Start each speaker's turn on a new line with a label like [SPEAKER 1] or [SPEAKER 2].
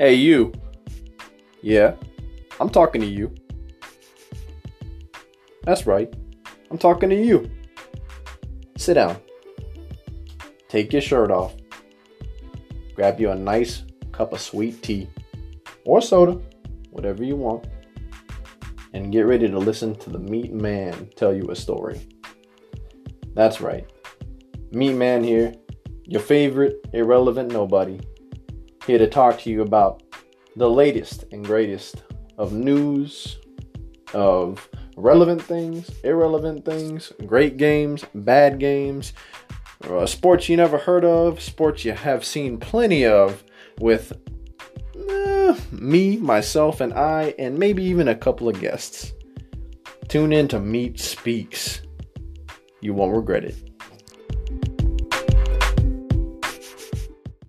[SPEAKER 1] Hey, you. Yeah, I'm talking to you. That's right. I'm talking to you. Sit down. Take your shirt off. Grab you a nice cup of sweet tea or soda, whatever you want, and get ready to listen to the Meat Man tell you a story. That's right. Meat Man here, your favorite irrelevant nobody, here to talk to you about the latest and greatest of news, of relevant things, irrelevant things, great games, bad games, uh, sports you never heard of, sports you have seen plenty of, with uh, me, myself, and I, and maybe even a couple of guests. Tune in to Meat Speaks. You won't regret it.